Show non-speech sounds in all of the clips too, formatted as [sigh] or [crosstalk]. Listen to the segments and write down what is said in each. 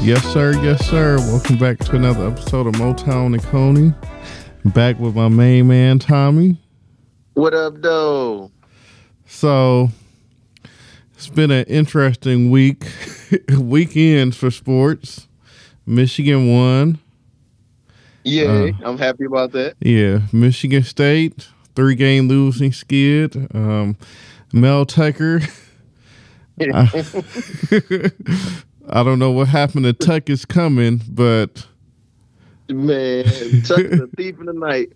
Yes, sir. Yes, sir. Welcome back to another episode of Motown and Coney. Back with my main man, Tommy. What up, though? So, it's been an interesting week, [laughs] weekend for sports. Michigan won. Yeah, uh, I'm happy about that. Yeah, Michigan State, three game losing skid. Um, Mel Tucker. [laughs] [laughs] I don't know what happened to Tuck is coming, but man, is a thief in the night.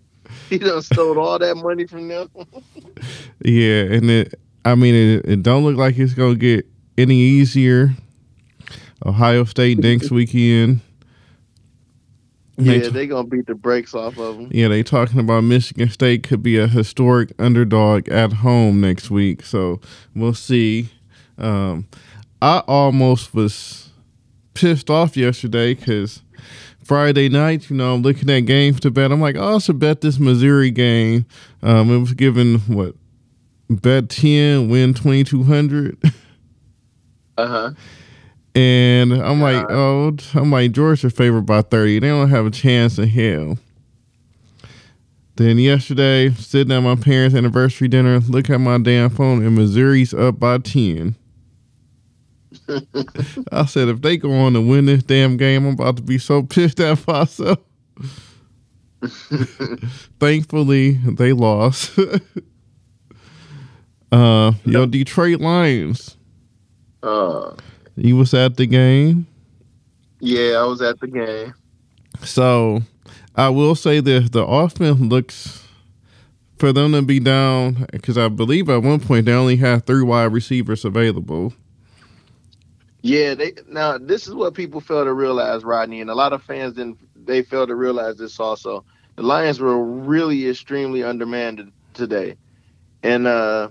He done stole all that money from them. [laughs] yeah, and it I mean it, it don't look like it's gonna get any easier. Ohio State next [laughs] weekend. Yeah, they, they gonna beat the brakes off of them. Yeah, they talking about Michigan State could be a historic underdog at home next week, so we'll see. Um, I almost was pissed off yesterday because Friday night, you know, I'm looking at games to bet. I'm like, oh, I should bet this Missouri game. Um, it was given what bet ten, win twenty two hundred. [laughs] Uh huh. And I'm uh, like, oh, I'm like Georgia favored by thirty. They don't have a chance in hell. Then yesterday, sitting at my parents' anniversary dinner, look at my damn phone, and Missouri's up by ten. I said, if they go on to win this damn game, I'm about to be so [laughs] pissed at myself. [laughs] Thankfully, they lost. [laughs] uh, yo, Detroit Lions. Uh, you was at the game. Yeah, I was at the game. So, I will say that the offense looks for them to be down because I believe at one point they only had three wide receivers available. Yeah, they now this is what people fail to realize, Rodney, and a lot of fans didn't. They fail to realize this also. The Lions were really extremely undermanned today, and uh,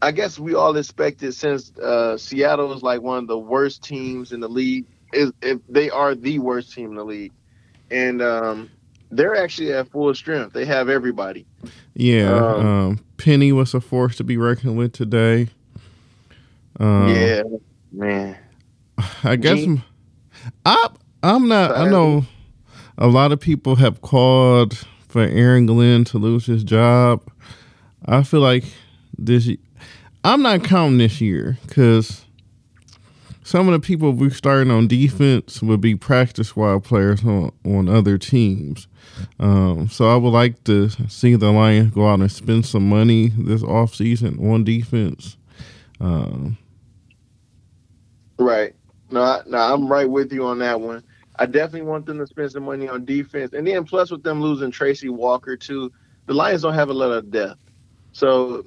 I guess we all expected since uh, Seattle is like one of the worst teams in the league. Is if they are the worst team in the league, and um, they're actually at full strength. They have everybody. Yeah, um, um, Penny was a force to be reckoned with today. Um, yeah, Man, I guess G- I I'm not. I know a lot of people have called for Aaron Glenn to lose his job. I feel like this. I'm not counting this year because some of the people we starting on defense would be practice squad players on, on other teams. Um, so I would like to see the Lions go out and spend some money this offseason on defense. Um, Right. No, I, no, I'm right with you on that one. I definitely want them to spend some money on defense, and then plus with them losing Tracy Walker too, the Lions don't have a lot of depth. So,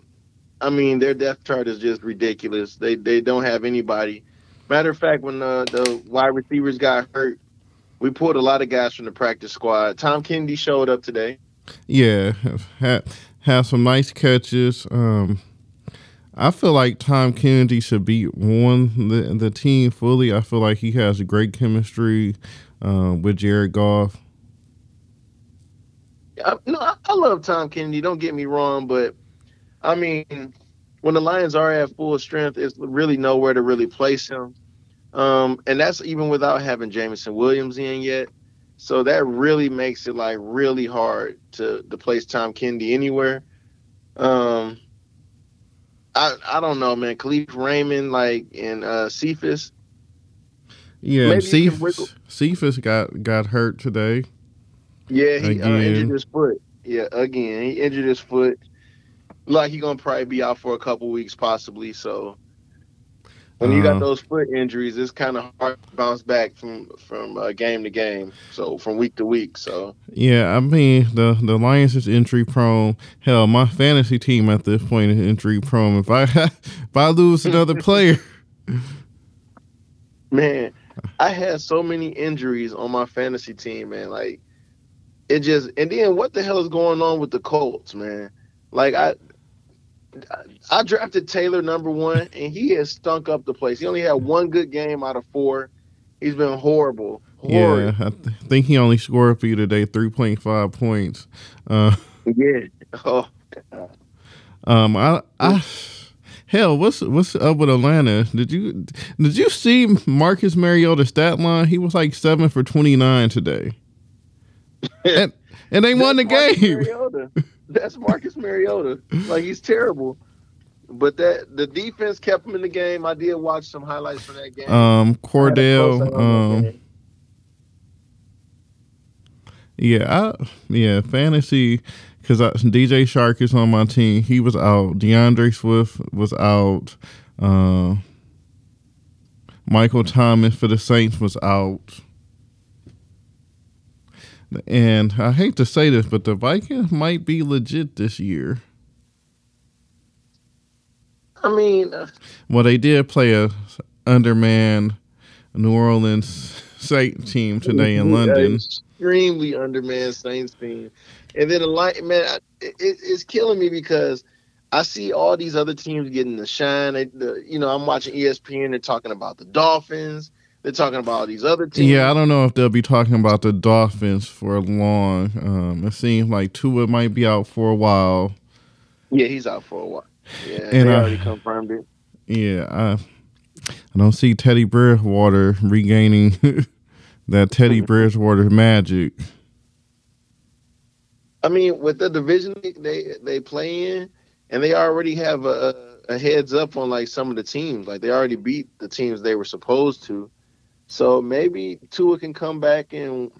I mean, their depth chart is just ridiculous. They they don't have anybody. Matter of fact, when the, the wide receivers got hurt, we pulled a lot of guys from the practice squad. Tom Kennedy showed up today. Yeah, had some nice catches. Um, I feel like Tom Kennedy should be on the the team fully. I feel like he has great chemistry uh, with Jared Goff. I, no, I, I love Tom Kennedy. Don't get me wrong, but I mean, when the Lions are at full strength, it's really nowhere to really place him. Um, and that's even without having Jameson Williams in yet. So that really makes it like really hard to to place Tom Kennedy anywhere. Um, I I don't know, man. Kalif Raymond, like and uh Cephus. Yeah, Cephus, Cephas got got hurt today. Yeah, he uh, injured his foot. Yeah, again, he injured his foot. Like he gonna probably be out for a couple weeks, possibly. So when you got uh-huh. those foot injuries, it's kind of hard to bounce back from from uh, game to game. So from week to week. So yeah, I mean the the Lions is injury prone. Hell, my fantasy team at this point is injury prone. If I [laughs] if I lose another [laughs] player, man, I had so many injuries on my fantasy team, man. Like it just and then what the hell is going on with the Colts, man? Like I I drafted Taylor number one, and he has stunk up the place. He only had one good game out of four. He's been horrible. Horrid. Yeah, I th- think he only scored for you today three point five points. Uh, yeah. Oh. Um. I. I. Hell, what's what's up with Atlanta? Did you did you see Marcus Mariota's stat line? He was like seven for twenty nine today, [laughs] and and they won the game. That's Marcus Mariota. Like he's terrible. But that the defense kept him in the game. I did watch some highlights from that game. Um, Cordell. Um, yeah, I, yeah, fantasy because DJ Chark is on my team. He was out. DeAndre Swift was out. Uh, Michael Thomas for the Saints was out. And I hate to say this, but the Vikings might be legit this year. I mean, uh, well, they did play a undermanned New Orleans Saints team today in [laughs] London. Extremely undermanned Saints team, and then a light man, it, it's killing me because I see all these other teams getting the shine. They, the, you know, I'm watching ESPN. They're talking about the Dolphins. They're talking about all these other teams. Yeah, I don't know if they'll be talking about the Dolphins for long. Um, it seems like Tua might be out for a while. Yeah, he's out for a while. Yeah, and they I, already confirmed it. Yeah, I I don't see Teddy Bridgewater regaining [laughs] that Teddy mm-hmm. Bridgewater magic. I mean, with the division they they play in, and they already have a, a heads up on like some of the teams. Like they already beat the teams they were supposed to. So maybe Tua can come back in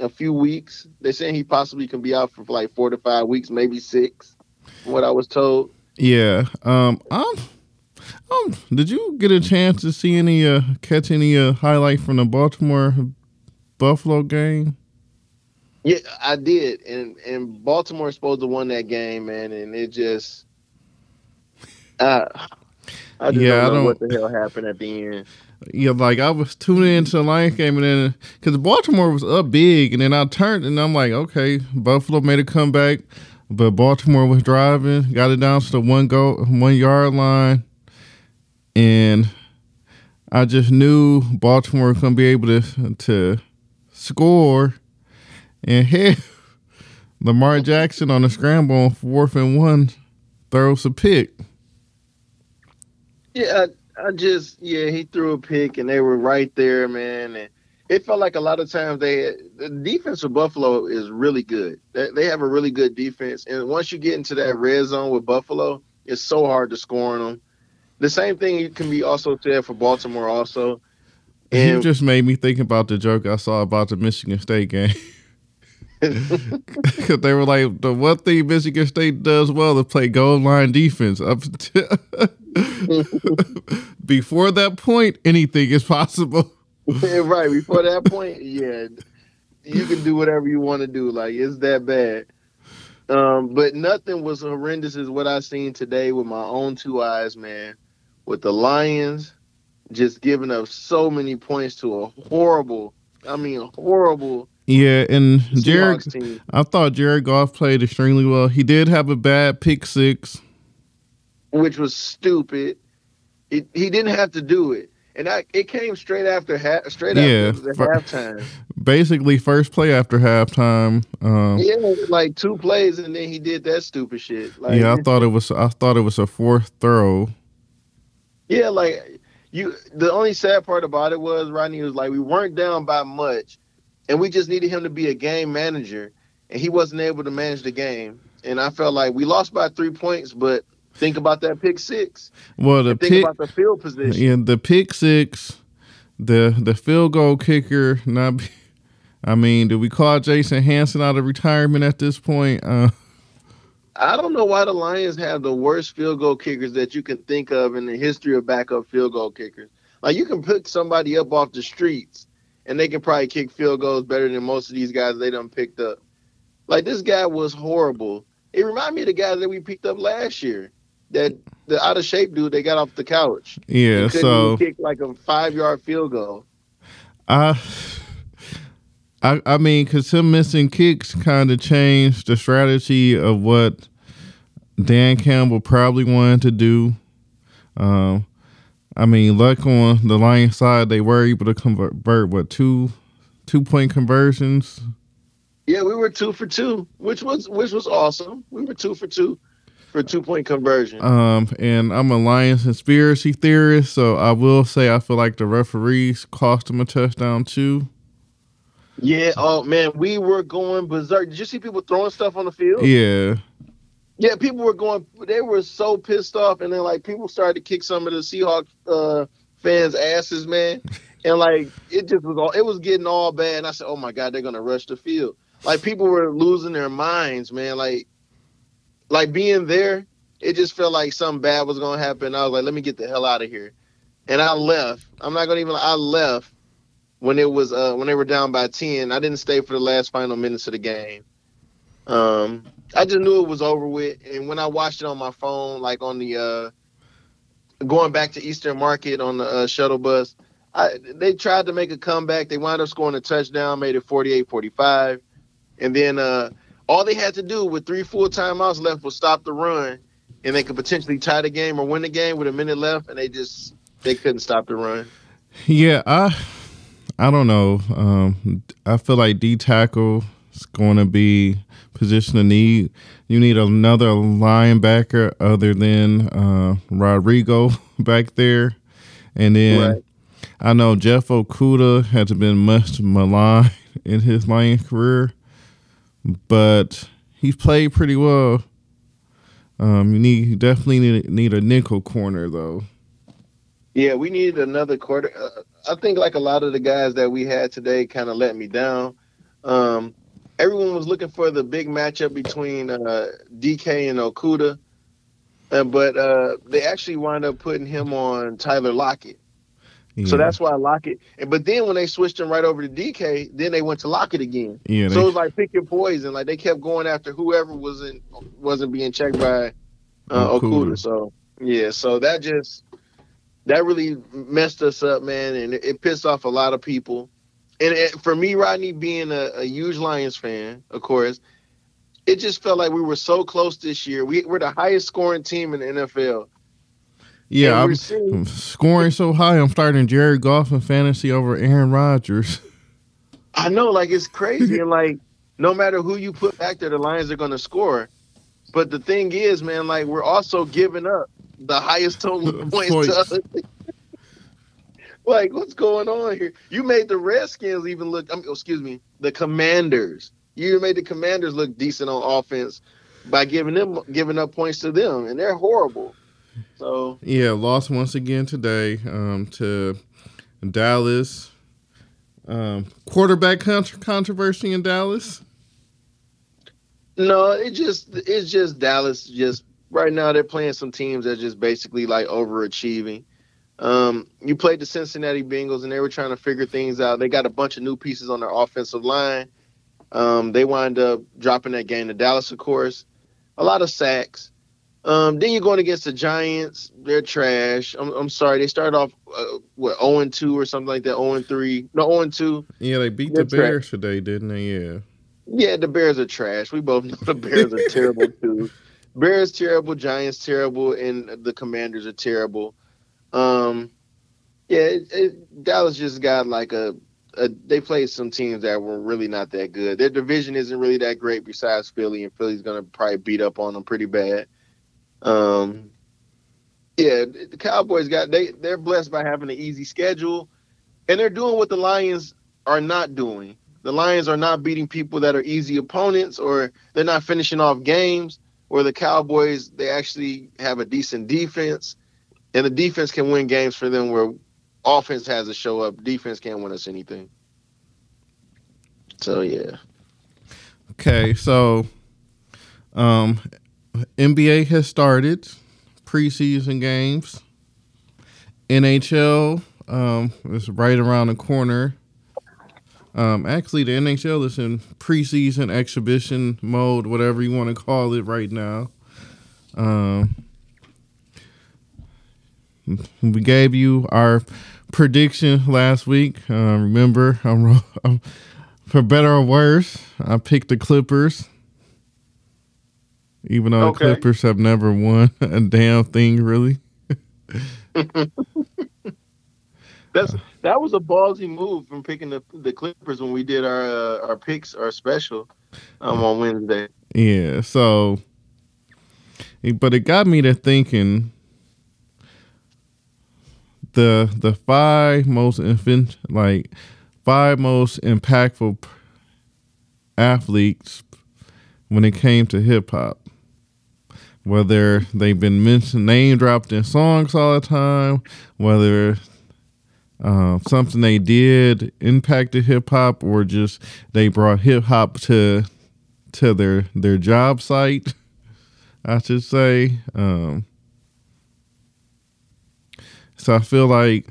a few weeks. They're saying he possibly can be out for like four to five weeks, maybe six. what I was told. Yeah. Um. Um. Um. Did you get a chance to see any uh catch any uh highlight from the Baltimore Buffalo game? Yeah, I did, and and Baltimore supposed to win that game, man, and it just. Uh, I just yeah, don't know I don't, what the hell happened at the end yeah, like I was tuning into the Lions game and then because Baltimore was up big, and then I turned and I'm like, okay, Buffalo made a comeback, but Baltimore was driving, got it down to the one goal, one yard line, and I just knew Baltimore was gonna be able to to score, and [laughs] hey, Lamar Jackson on a scramble on fourth and one throws a pick. Yeah. Uh, I just yeah, he threw a pick and they were right there, man. And it felt like a lot of times they the defense of Buffalo is really good. They, they have a really good defense, and once you get into that red zone with Buffalo, it's so hard to score on them. The same thing can be also said for Baltimore, also. And you just made me think about the joke I saw about the Michigan State game. [laughs] Because [laughs] they were like, the one thing Michigan State does well is play goal line defense. Up [laughs] before that point, anything is possible. [laughs] right before that point, yeah, you can do whatever you want to do. Like it's that bad. Um, but nothing was horrendous as what I seen today with my own two eyes, man. With the Lions just giving up so many points to a horrible, I mean, horrible yeah, and Jared, I thought Jared Goff played extremely well. He did have a bad pick six, which was stupid. It, he didn't have to do it, and I, it came straight after ha- straight yeah, after the for, halftime. Basically, first play after halftime. Um, yeah, like two plays, and then he did that stupid shit. Like, yeah, I thought it was. I thought it was a fourth throw. Yeah, like you. The only sad part about it was Rodney was like, we weren't down by much and we just needed him to be a game manager, and he wasn't able to manage the game. And I felt like we lost by three points, but think about that pick six. Well, the think pick, about the field position. Yeah, the pick six, the the field goal kicker. Not, be, I mean, do we call Jason Hanson out of retirement at this point? Uh, I don't know why the Lions have the worst field goal kickers that you can think of in the history of backup field goal kickers. Like you can pick somebody up off the streets and they can probably kick field goals better than most of these guys they done picked up. Like this guy was horrible. It reminded me of the guy that we picked up last year. That the out of shape dude they got off the couch. Yeah, so kick like a five yard field goal. Uh I, I mean, because him missing kicks kind of changed the strategy of what Dan Campbell probably wanted to do. Um, I mean, luck on the Lions side, they were able to convert what two two point conversions. Yeah, we were two for two, which was which was awesome. We were two for two for two point conversion. Um, and I'm a Lions conspiracy theorist, so I will say I feel like the referees cost them a touchdown too. Yeah. Oh man, we were going berserk. Did you see people throwing stuff on the field? Yeah. Yeah, people were going. They were so pissed off, and then like people started to kick some of the Seahawks uh, fans' asses, man. [laughs] And like it just was all. It was getting all bad. And I said, "Oh my god, they're gonna rush the field." Like people were losing their minds, man. Like, like being there, it just felt like something bad was gonna happen. I was like, "Let me get the hell out of here," and I left. I'm not gonna even. I left when it was uh when they were down by ten. I didn't stay for the last final minutes of the game. Um, I just knew it was over with. And when I watched it on my phone, like on the uh, going back to Eastern Market on the uh, shuttle bus, I, they tried to make a comeback. They wound up scoring a touchdown, made it 48-45. And then uh, all they had to do with three full timeouts left was stop the run, and they could potentially tie the game or win the game with a minute left. And they just they couldn't stop the run. Yeah, I I don't know. Um, I feel like D tackle is going to be position of need. You need another linebacker other than uh, Rodrigo [laughs] back there. And then right. I know Jeff Okudah has been much maligned [laughs] in his Lion career, but he's played pretty well. Um, you need you definitely need, need a nickel corner though. Yeah, we needed another quarter. Uh, I think like a lot of the guys that we had today kind of let me down. Um, everyone was looking for the big matchup between uh, DK and Okudah, uh, but uh, they actually wound up putting him on Tyler Lockett. Yeah. So that's why Lockett. But then when they switched him right over to DK, then they went to Lockett again. Yeah, so it was like pick your poison. Like they kept going after whoever wasn't wasn't being checked by uh, Okudah. Okudah. So yeah, so that just that really messed us up, man, and it, it pissed off a lot of people and it, for me, Rodney, being a, a, huge Lions fan, of course, it just felt like we were so close this year. We, we're the highest scoring team in the NFL. Yeah, I'm, seeing, scoring so high. I'm starting Jared Goff in fantasy over Aaron Rodgers. [laughs] I know, like it's crazy, and like no matter who you put back there, the Lions are going to score. But the thing is, man, like we're also giving up the highest total points, [laughs] points. to [laughs] like, what's going on here? You made the Redskins even look. I mean, excuse me, the Commanders. You made the Commanders look decent on offense by giving them giving up points to them, and they're horrible. So yeah, lost once again today um, to Dallas. Um, quarterback controversy in Dallas. No, it just it's just Dallas. Just right now, they're playing some teams that just basically like overachieving. Um, you played the Cincinnati Bengals, and they were trying to figure things out. They got a bunch of new pieces on their offensive line. Um, they wind up dropping that game to Dallas, of course. A lot of sacks. Um, then you're going against the Giants. They're trash. I'm, I'm sorry. They started off uh, what 0 and 2 or something like that. 0 and 3. No 0 and 2. Yeah, they beat They're the Bears trash. today, didn't they? Yeah. Yeah, the Bears are trash. We both know the Bears are [laughs] terrible too. Bears terrible, Giants terrible, and the Commanders are terrible. Um, yeah, it, it, Dallas just got like a, a. They played some teams that were really not that good. Their division isn't really that great besides Philly, and Philly's gonna probably beat up on them pretty bad. Um, yeah, the Cowboys got they they're blessed by having an easy schedule, and they're doing what the Lions are not doing. The Lions are not beating people that are easy opponents, or they're not finishing off games. Where the Cowboys, they actually have a decent defense and the defense can win games for them where offense has to show up. Defense can't win us anything. So yeah. Okay, so um NBA has started preseason games. NHL um is right around the corner. Um actually the NHL is in preseason exhibition mode, whatever you want to call it right now. Um we gave you our prediction last week. Uh, remember, [laughs] I'm, I'm, for better or worse, I picked the Clippers. Even though okay. the Clippers have never won [laughs] a damn thing, really. [laughs] That's that was a ballsy move from picking the the Clippers when we did our uh, our picks our special um, on Wednesday. Yeah, so but it got me to thinking the the five most infant like five most impactful athletes when it came to hip hop. Whether they've been mentioned, name dropped in songs all the time, whether uh, something they did impacted hip hop, or just they brought hip hop to to their their job site, I should say. Um, so I feel like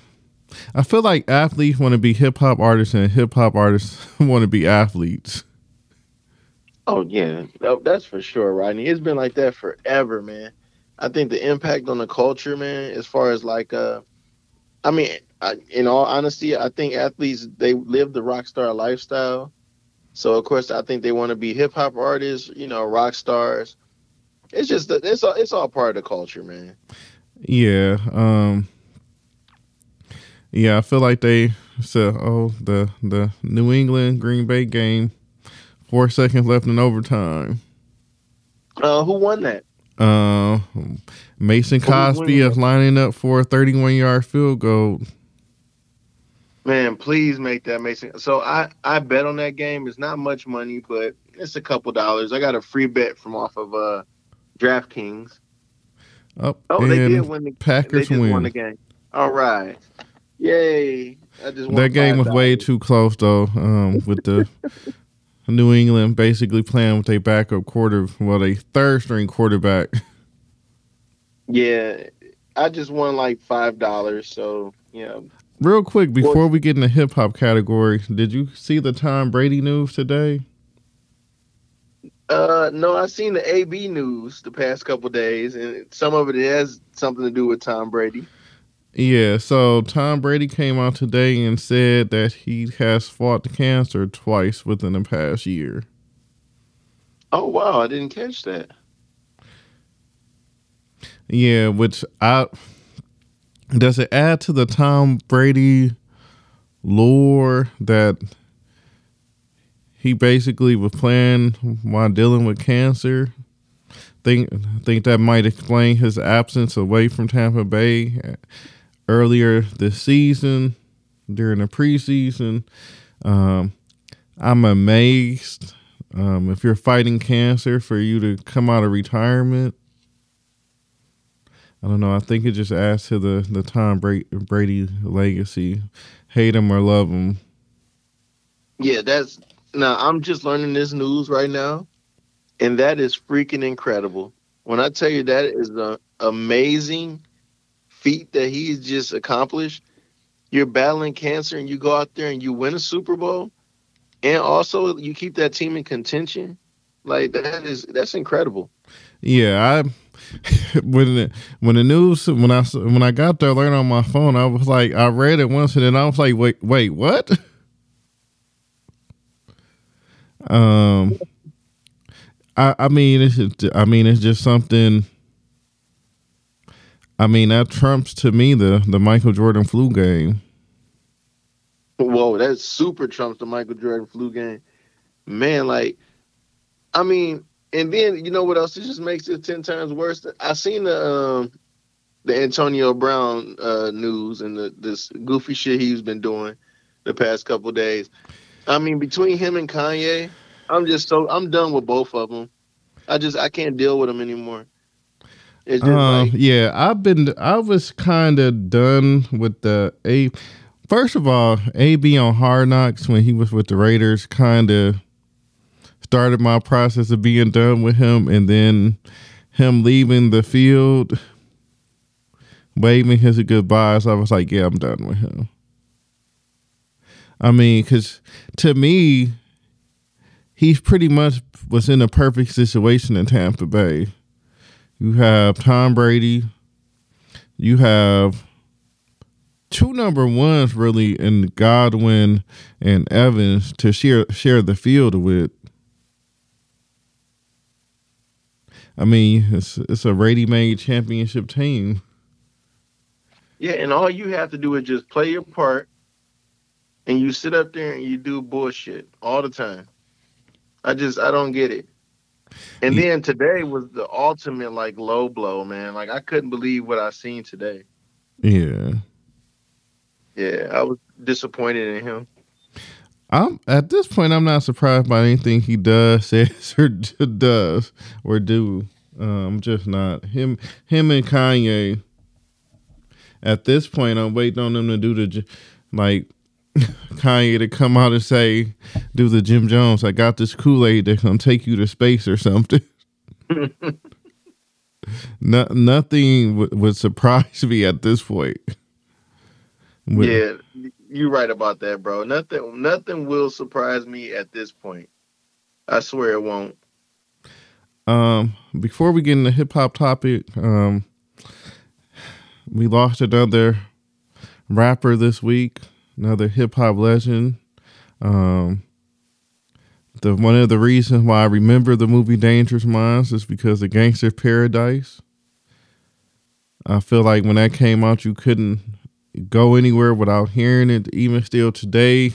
I feel like athletes want to be hip hop artists and hip hop artists [laughs] want to be athletes. Oh yeah, that's for sure, Rodney. It's been like that forever, man. I think the impact on the culture, man, as far as like, uh, I mean, I, in all honesty, I think athletes they live the rock star lifestyle. So of course, I think they want to be hip hop artists, you know, rock stars. It's just it's all it's all part of the culture, man. Yeah, um, yeah. I feel like they said, "Oh, the the New England Green Bay game." Four seconds left in overtime. Uh, who won that? Uh, Mason Crosby is lining up for a 31 yard field goal. Man, please make that Mason. So I I bet on that game. It's not much money, but it's a couple dollars. I got a free bet from off of uh DraftKings. Oh, oh they did win the Packers they win. won the game. All right, yay! I just that game was way too close though. Um, with the [laughs] New England basically playing with a backup quarter, well, a third string quarterback. Yeah, I just won like five dollars. So yeah. Real quick before well, we get in the hip hop category, did you see the Tom Brady news today? Uh, no, I've seen the AB news the past couple days, and some of it has something to do with Tom Brady. Yeah, so Tom Brady came out today and said that he has fought cancer twice within the past year. Oh wow, I didn't catch that. Yeah, which I does it add to the Tom Brady lore that he basically was playing while dealing with cancer? Think think that might explain his absence away from Tampa Bay earlier this season during the preseason. Um, I'm amazed um, if you're fighting cancer for you to come out of retirement. I don't know. I think it just adds to the the Tom Brady legacy. Hate him or love him. Yeah, that's now. I'm just learning this news right now, and that is freaking incredible. When I tell you that is an amazing feat that he's just accomplished. You're battling cancer and you go out there and you win a Super Bowl, and also you keep that team in contention. Like that is that's incredible. Yeah, I [laughs] when the, when the news when I when I got there learning on my phone, I was like I read it once and then I was like, wait, wait, what? [laughs] Um, I I mean it's I mean it's just something I mean, that trumps to me the the Michael Jordan flu game. Whoa, that super trumps the Michael Jordan flu game. Man, like, I mean, and then you know what else? It just makes it ten times worse. I seen the um, the Antonio Brown uh, news and the this goofy shit he's been doing the past couple days. I mean, between him and Kanye, I'm just so I'm done with both of them. I just I can't deal with them anymore. Uh, like, yeah, I've been. I was kind of done with the a. First of all, AB on Hard Knocks when he was with the Raiders kind of started my process of being done with him, and then him leaving the field, waving his goodbyes. I was like, yeah, I'm done with him. I mean, because to me, he's pretty much was in a perfect situation in Tampa Bay you have Tom Brady. You have two number ones really in Godwin and Evans to share share the field with. I mean, it's it's a ready-made championship team. Yeah, and all you have to do is just play your part, and you sit up there and you do bullshit all the time. I just I don't get it. And then today was the ultimate like low blow, man. Like I couldn't believe what I seen today. Yeah. Yeah, I was disappointed in him. I'm at this point. I'm not surprised by anything he does, [laughs] says, or does, or do. Uh, I'm just not him. Him and Kanye. At this point, I'm waiting on them to do the like [laughs] Kanye to come out and say, "Do the Jim Jones? I got this Kool Aid that's gonna take you to space or something." [laughs] no, nothing w- would surprise me at this point. With, yeah, you're right about that, bro. Nothing, nothing will surprise me at this point. I swear it won't. Um, before we get into hip hop topic, um, we lost another rapper this week another hip hop legend. Um, the one of the reasons why I remember the movie Dangerous Minds is because of Gangster Paradise. I feel like when that came out, you couldn't go anywhere without hearing it. Even still today,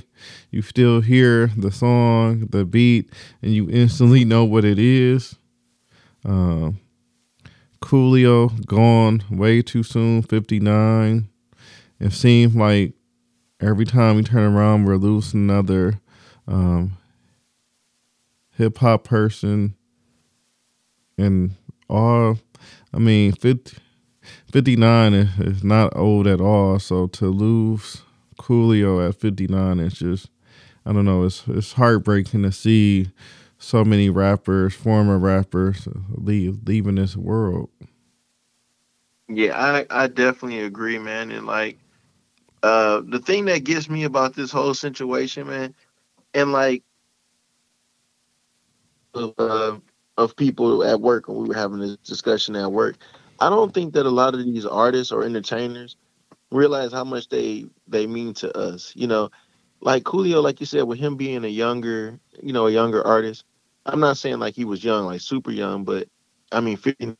you still hear the song, the beat, and you instantly know what it is. Um, Coolio gone way too soon, 59. It seemed like every time we turn around, we're losing another um, hip hop person. And all, I mean, 50, 59 is, is not old at all. So to lose Coolio at 59 is just, I don't know, it's, it's heartbreaking to see so many rappers, former rappers, leave, leaving this world. Yeah, I, I definitely agree, man. And like, uh, the thing that gets me about this whole situation, man, and like of, uh, of people at work when we were having this discussion at work, I don't think that a lot of these artists or entertainers realize how much they they mean to us. You know, like Coolio, like you said, with him being a younger, you know, a younger artist. I'm not saying like he was young, like super young, but I mean, 50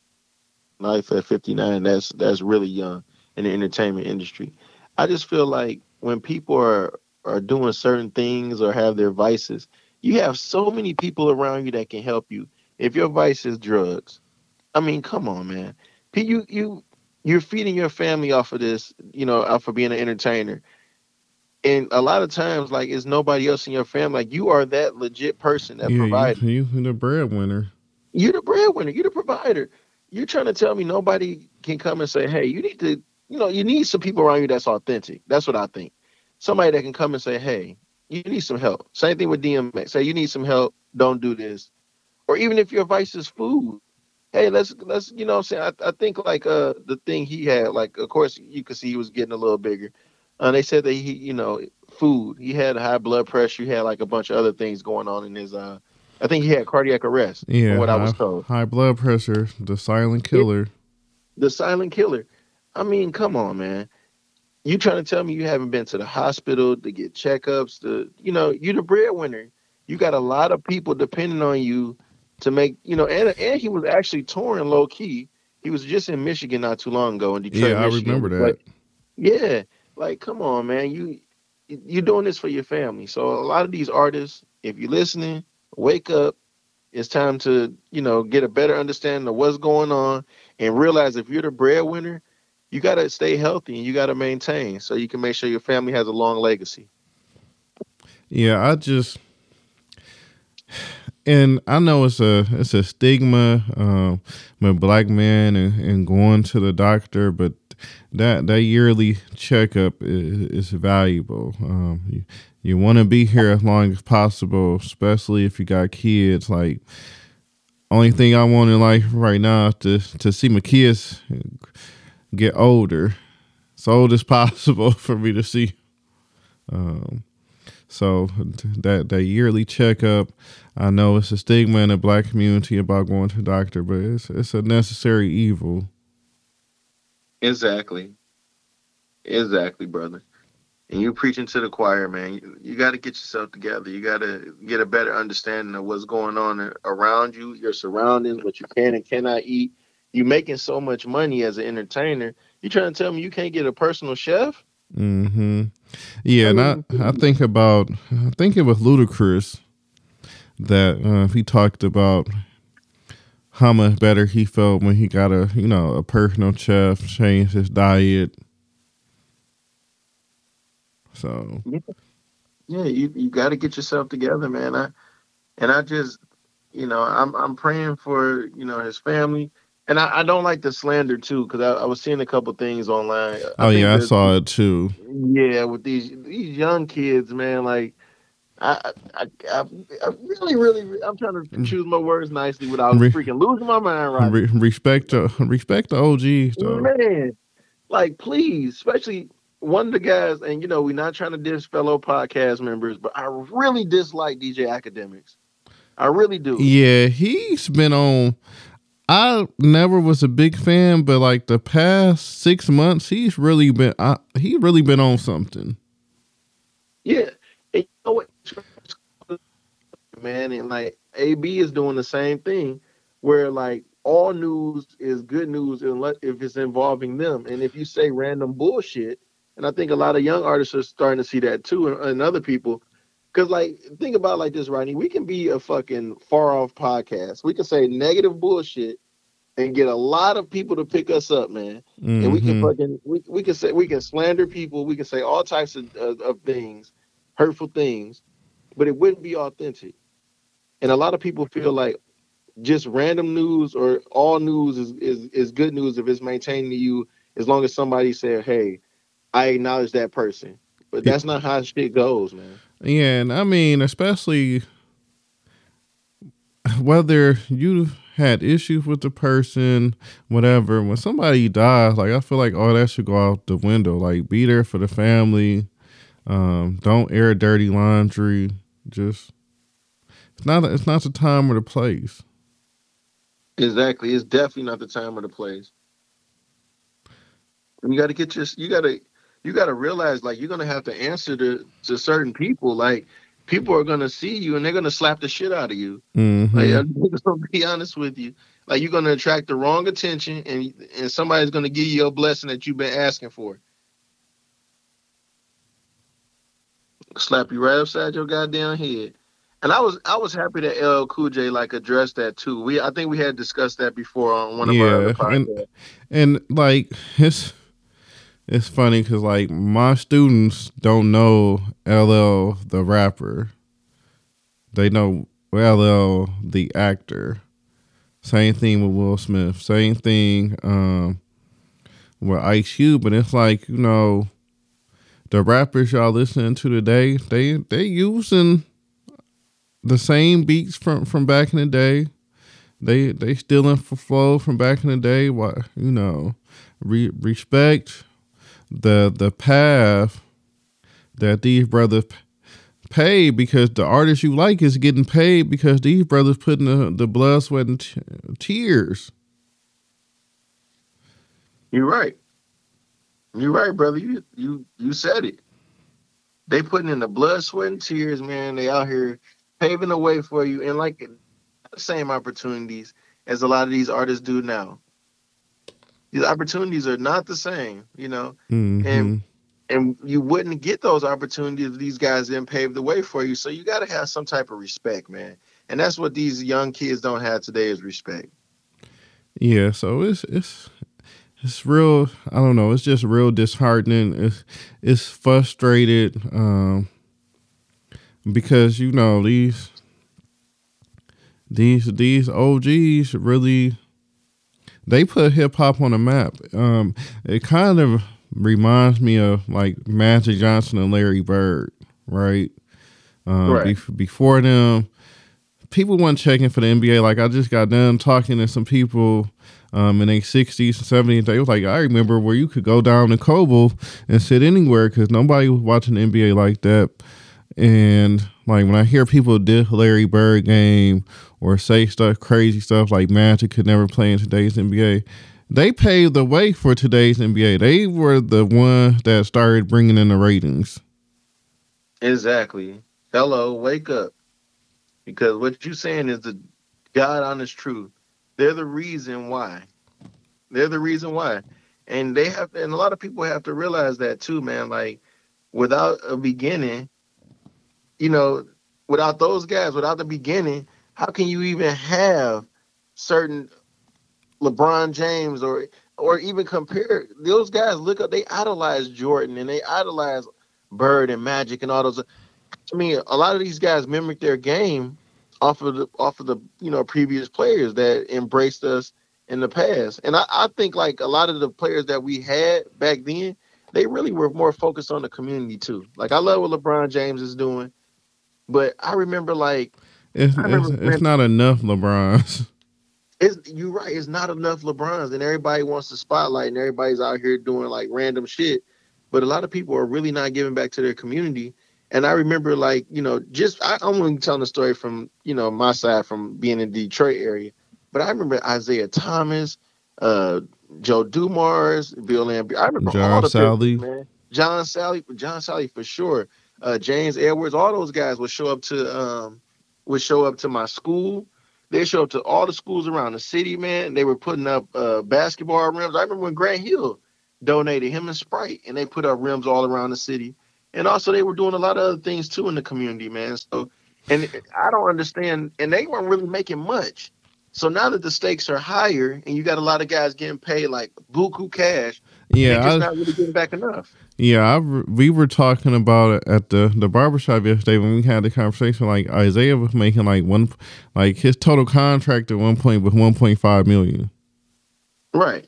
life at 59, that's that's really young in the entertainment industry. I just feel like when people are are doing certain things or have their vices, you have so many people around you that can help you. If your vice is drugs, I mean, come on, man. You you you're feeding your family off of this, you know, off of being an entertainer. And a lot of times, like, it's nobody else in your family. Like, you are that legit person that yeah, provides. You, you the breadwinner. You're the breadwinner. You're the provider. You're trying to tell me nobody can come and say, "Hey, you need to you know, you need some people around you that's authentic. That's what I think. Somebody that can come and say, "Hey, you need some help." Same thing with DMX. Say you need some help. Don't do this. Or even if your vice is food, hey, let's let's you know I'm saying. I, I think like uh the thing he had, like of course you could see he was getting a little bigger. Uh, they said that he, you know, food. He had high blood pressure. He had like a bunch of other things going on in his. uh I think he had cardiac arrest. Yeah, what high, I was told. High blood pressure, the silent killer. It, the silent killer. I mean, come on, man. You trying to tell me you haven't been to the hospital to get checkups? To you know, you the breadwinner. You got a lot of people depending on you to make you know, and and he was actually touring low key. He was just in Michigan not too long ago in Detroit. Yeah, Michigan. I remember that. But, yeah, like come on, man. You you're doing this for your family. So a lot of these artists, if you're listening, wake up. It's time to, you know, get a better understanding of what's going on and realize if you're the breadwinner, you got to stay healthy and you got to maintain so you can make sure your family has a long legacy. Yeah, I just and I know it's a it's a stigma um with black man and, and going to the doctor, but that that yearly checkup is, is valuable. Um, you, you want to be here as long as possible, especially if you got kids. Like, only thing I want in life right now is to to see my kids get older, as old as [laughs] possible for me to see. Um, so that that yearly checkup, I know it's a stigma in the black community about going to doctor, but it's it's a necessary evil. Exactly. Exactly, brother. And you preaching to the choir, man. You, you got to get yourself together. You got to get a better understanding of what's going on around you, your surroundings, what you can and cannot eat. You making so much money as an entertainer. You trying to tell me you can't get a personal chef? Mm-hmm. Yeah, and I, I think about I think it was Ludacris that uh, he talked about how much better he felt when he got a you know a personal chef, changed his diet. So yeah, yeah you you got to get yourself together, man. I and I just you know I'm I'm praying for you know his family. And I, I don't like the slander too, because I, I, was seeing a couple things online. I oh yeah, I saw it too. Yeah, with these these young kids, man, like I, I, I, I, really, really, I'm trying to mm. choose my words nicely without Re- freaking losing my mind. Right? Re- respect, uh, respect the OGs, though. Man, like, please, especially one of the guys, and you know, we're not trying to diss fellow podcast members, but I really dislike DJ Akademiks. I really do. Yeah, he's been on. I never was a big fan, but like the past six months, he's really been. I, he really been on something. Yeah, and you know what? man, and like AB is doing the same thing, where like all news is good news unless if it's involving them, and if you say random bullshit, and I think a lot of young artists are starting to see that too, and, and other people. Cause like think about like this, Rodney. We can be a fucking far off podcast. We can say negative bullshit and get a lot of people to pick us up, man. Mm-hmm. And we can mm-hmm. fucking we, we can say we can slander people. We can say all types of, of, of things, hurtful things, but it wouldn't be authentic. And a lot of people feel like just random news or all news is, is, is good news if it's maintaining to you as long as somebody said, Hey, I acknowledge that person. But that's not how shit goes, man. Yeah, and I mean, especially whether you had issues with the person, whatever, when somebody dies, like I feel like all that should go out the window. Like be there for the family. Um, don't air dirty laundry. Just it's not. It's not the time or the place. Exactly. It's definitely not the time or the place. And you got to get your. You got to. You got to realize, like, you're gonna have to answer to to certain people. Like, people are gonna see you and they're gonna slap the shit out of you. Mm-hmm. Like, I'm [laughs] gonna be honest with you. Like, you're gonna attract the wrong attention, and and somebody's gonna give you a blessing that you've been asking for. Slap you right upside your goddamn head. And I was I was happy that LL Cool J like addressed that too. We I think we had discussed that before on one of yeah, our podcasts. And, and like it's it's funny because like my students don't know LL the rapper. They know LL the actor. Same thing with Will Smith. Same thing um, with Ice Cube. But it's like you know the rappers y'all listening to today. They they using the same beats from from back in the day. They they stealing for flow from back in the day. What you know, re- respect the the path that these brothers pay because the artist you like is getting paid because these brothers putting the, the blood, sweat, and t- tears. You're right. You're right, brother. You you you said it. They putting in the blood, sweat, and tears, man. They out here paving the way for you and like the same opportunities as a lot of these artists do now. These opportunities are not the same, you know, mm-hmm. and and you wouldn't get those opportunities if these guys didn't pave the way for you. So you got to have some type of respect, man, and that's what these young kids don't have today is respect. Yeah, so it's it's it's real. I don't know. It's just real disheartening. It's it's frustrated. Um, because you know these these these OGs really they put hip hop on the map. Um, it kind of reminds me of like Magic Johnson and Larry Bird, right? Um, right. Be- before them, people weren't checking for the NBA. Like I just got done talking to some people um, in their 60s and 70s. They was like, I remember where you could go down to Cobo and sit anywhere because nobody was watching the NBA like that. And like when I hear people diss Larry Bird game or say stuff crazy stuff like Magic could never play in today's NBA, they paved the way for today's NBA. They were the one that started bringing in the ratings. Exactly. Hello, wake up. Because what you're saying is the God honest truth. They're the reason why. They're the reason why. And they have and a lot of people have to realize that too, man. Like without a beginning, you know, without those guys, without the beginning, how can you even have certain LeBron James or or even compare those guys look up they idolize Jordan and they idolize Bird and Magic and all those I mean a lot of these guys mimic their game off of the off of the you know previous players that embraced us in the past. And I, I think like a lot of the players that we had back then, they really were more focused on the community too. Like I love what LeBron James is doing, but I remember like it's, remember it's, it's not enough LeBrons. [laughs] It's you're right. It's not enough LeBrons, and everybody wants the spotlight, and everybody's out here doing like random shit. But a lot of people are really not giving back to their community. And I remember, like you know, just I, I'm only telling the story from you know my side from being in the Detroit area. But I remember Isiah Thomas, uh, Joe Dumars, Bill Laimbeer. I remember John all the Salley, people, man. John Salley, John Salley for sure. Uh, James Edwards, all those guys would show up to um, would show up to my school they show up to all the schools around the city, man. They were putting up uh, basketball rims. I remember when Grant Hill donated him and Sprite, and they put up rims all around the city. And also, they were doing a lot of other things too in the community, man. So, and I don't understand. And they weren't really making much. So now that the stakes are higher, and you got a lot of guys getting paid like buku cash, yeah, just I, not really getting back enough. Yeah, I, we were talking about it at the the barbershop yesterday when we had the conversation. Like Isiah was making like one, like his total contract at one point was one point five million. Right.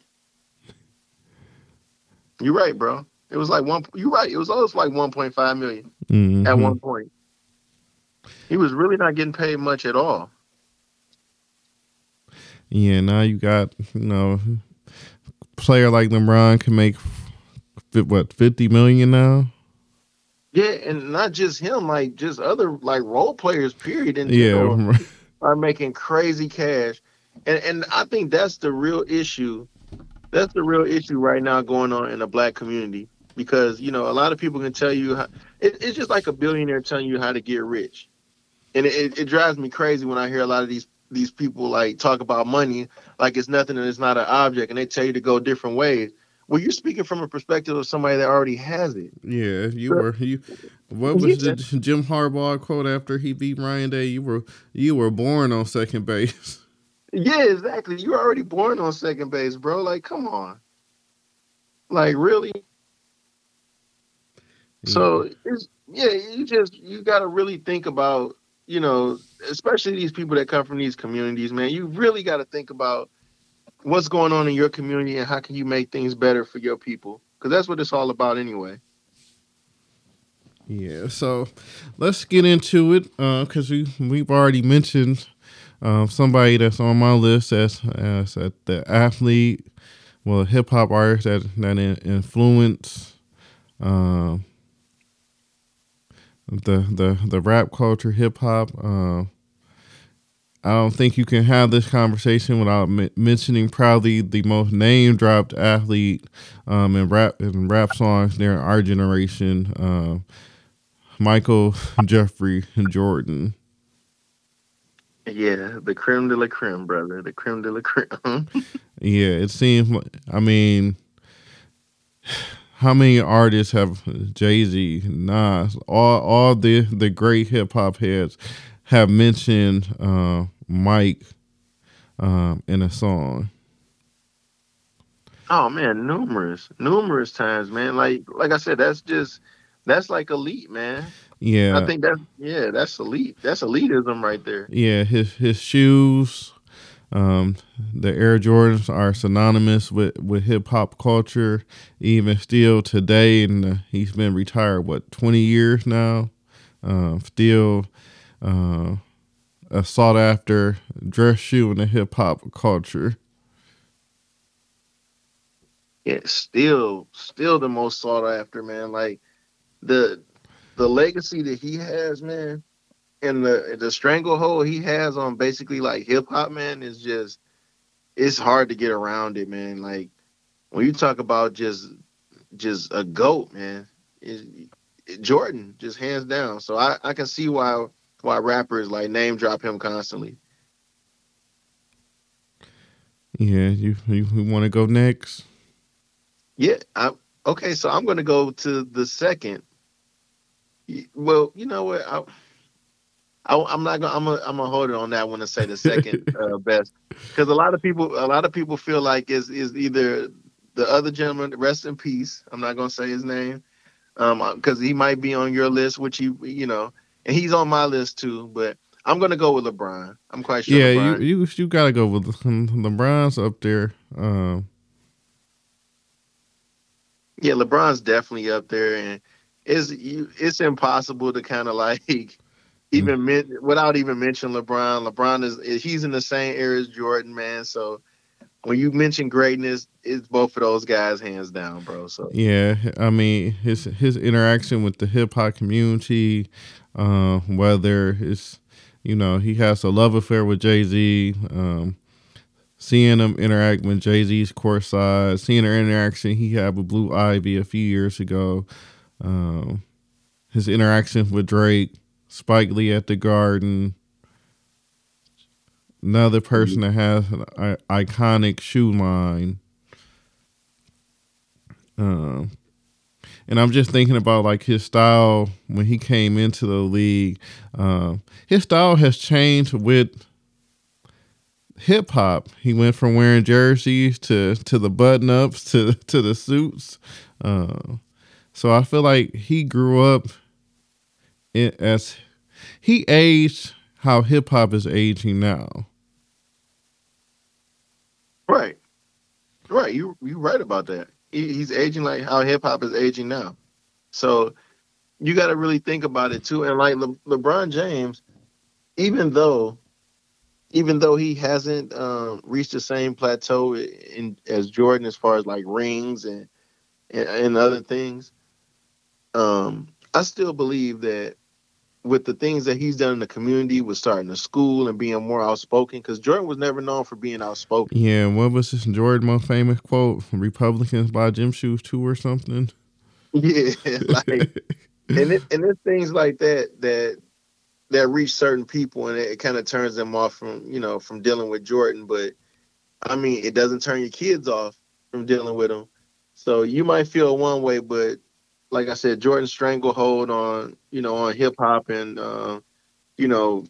You're right, bro. It was like one. You're right. It was almost like one point five million mm-hmm. at one point. He was really not getting paid much at all. Yeah, now you got you know, player like LeBron can make what fifty million now. Yeah, and not just him, like just other like role players. Period. And yeah, are making crazy cash, and and I think that's the real issue. That's the real issue right now going on in the black community because you know a lot of people can tell you how it, it's just like a billionaire telling you how to get rich, and it, it drives me crazy when I hear a lot of these these people like talk about money like it's nothing and it's not an object, and they tell you to go different ways. Well, you're speaking from a perspective of somebody that already has it. Yeah, you were you. What was the Jim Harbaugh quote after he beat Ryan Day? You were you were born on second base. [laughs] Yeah, exactly. You're already born on second base, bro. Like, come on. Like, really? Yeah. So it's yeah, you just you got to really think about you know, especially these people that come from these communities, man. You really got to think about what's going on in your community and how can you make things better for your people? Because that's what it's all about anyway. Yeah so let's get into it because uh, we, we've already mentioned uh, somebody that's on my list as, as the athlete well hip-hop artist that, that influence um, the, the, the rap culture hip-hop uh, I don't think you can have this conversation without m- mentioning probably the most name dropped athlete um, in rap in rap songs during our generation, uh, Michael [laughs] Jeffrey and Jordan. Yeah, the creme de la creme, brother. The creme de la creme. [laughs] yeah, it seems. I mean, how many artists have Jay Z, Nas, all all the the great hip hop heads have mentioned uh, Mike um, in a song. Oh man, numerous, numerous times, man. Like like I said, that's just that's like elite, man. Yeah, I think that's yeah, that's elite. That's elitism right there. Yeah, his his shoes, um, the Air Jordans are synonymous with with hip hop culture, even still today. And uh, he's been retired what twenty years now. Uh, still uh, a sought after dress shoe in the hip hop culture. Yeah, still, still the most sought after, man. Like the the legacy that he has, man, and the the stranglehold he has on basically like hip hop, man, is just it's hard to get around it, man. Like when you talk about just just a goat, man, Jordan just hands down. So I I can see why why rappers like name drop him constantly. Yeah, you you, you want to go next? Yeah, I okay. So I'm gonna go to the second. Well, you know what? I, I am not gonna I'm gonna I'm gonna hold it on that one and say the second [laughs] uh, best because a lot of people a lot of people feel like is is either the other gentleman rest in peace. I'm not gonna say his name um because he might be on your list, which he you know, and he's on my list too. But I'm gonna go with LeBron. I'm quite sure. Yeah, LeBron. you you you gotta go with LeBron's up there. Um, yeah, LeBron's definitely up there, and it's you, it's impossible to kind of [laughs] like even mm. men, without even mentioning LeBron. LeBron is he's in the same era as Jordan, man. So when you mention greatness, it's both of those guys hands down, bro. So yeah, I mean his his interaction with the hip hop community, uh, whether it's you know, he has a love affair with Jay Z. Um, seeing him interact with Jay Z's courtside, seeing their interaction he had with Blue Ivy a few years ago, um, his interaction with Drake, Spike Lee at the Garden. Another person that has an iconic shoe line. Um, and I'm just thinking about like his style when he came into the league. Um, his style has changed with hip hop. He went from wearing jerseys to to the button ups to [laughs] to the suits. Uh, so I feel like he grew up in, as he aged how hip hop is aging now. Right, right. You you right about that he's aging like how hip hop is aging now. So you got to really think about it too. And like Le- LeBron James, even though, even though he hasn't um, reached the same plateau in, as Jordan as far as like rings and and, and other things, um, I still believe that with the things that he's done in the community, with starting a school and being more outspoken, because Jordan was never known for being outspoken. Yeah, what was this Jordan most famous quote? Republicans buy gym shoes too, or something. [laughs] Yeah, like, and it, and it's things like that that that reach certain people, and it, it kind of turns them off from you know from dealing with Jordan. But I mean, it doesn't turn your kids off from dealing with him. So you might feel one way, but like I said, Jordan stranglehold on you know on hip hop and uh, you know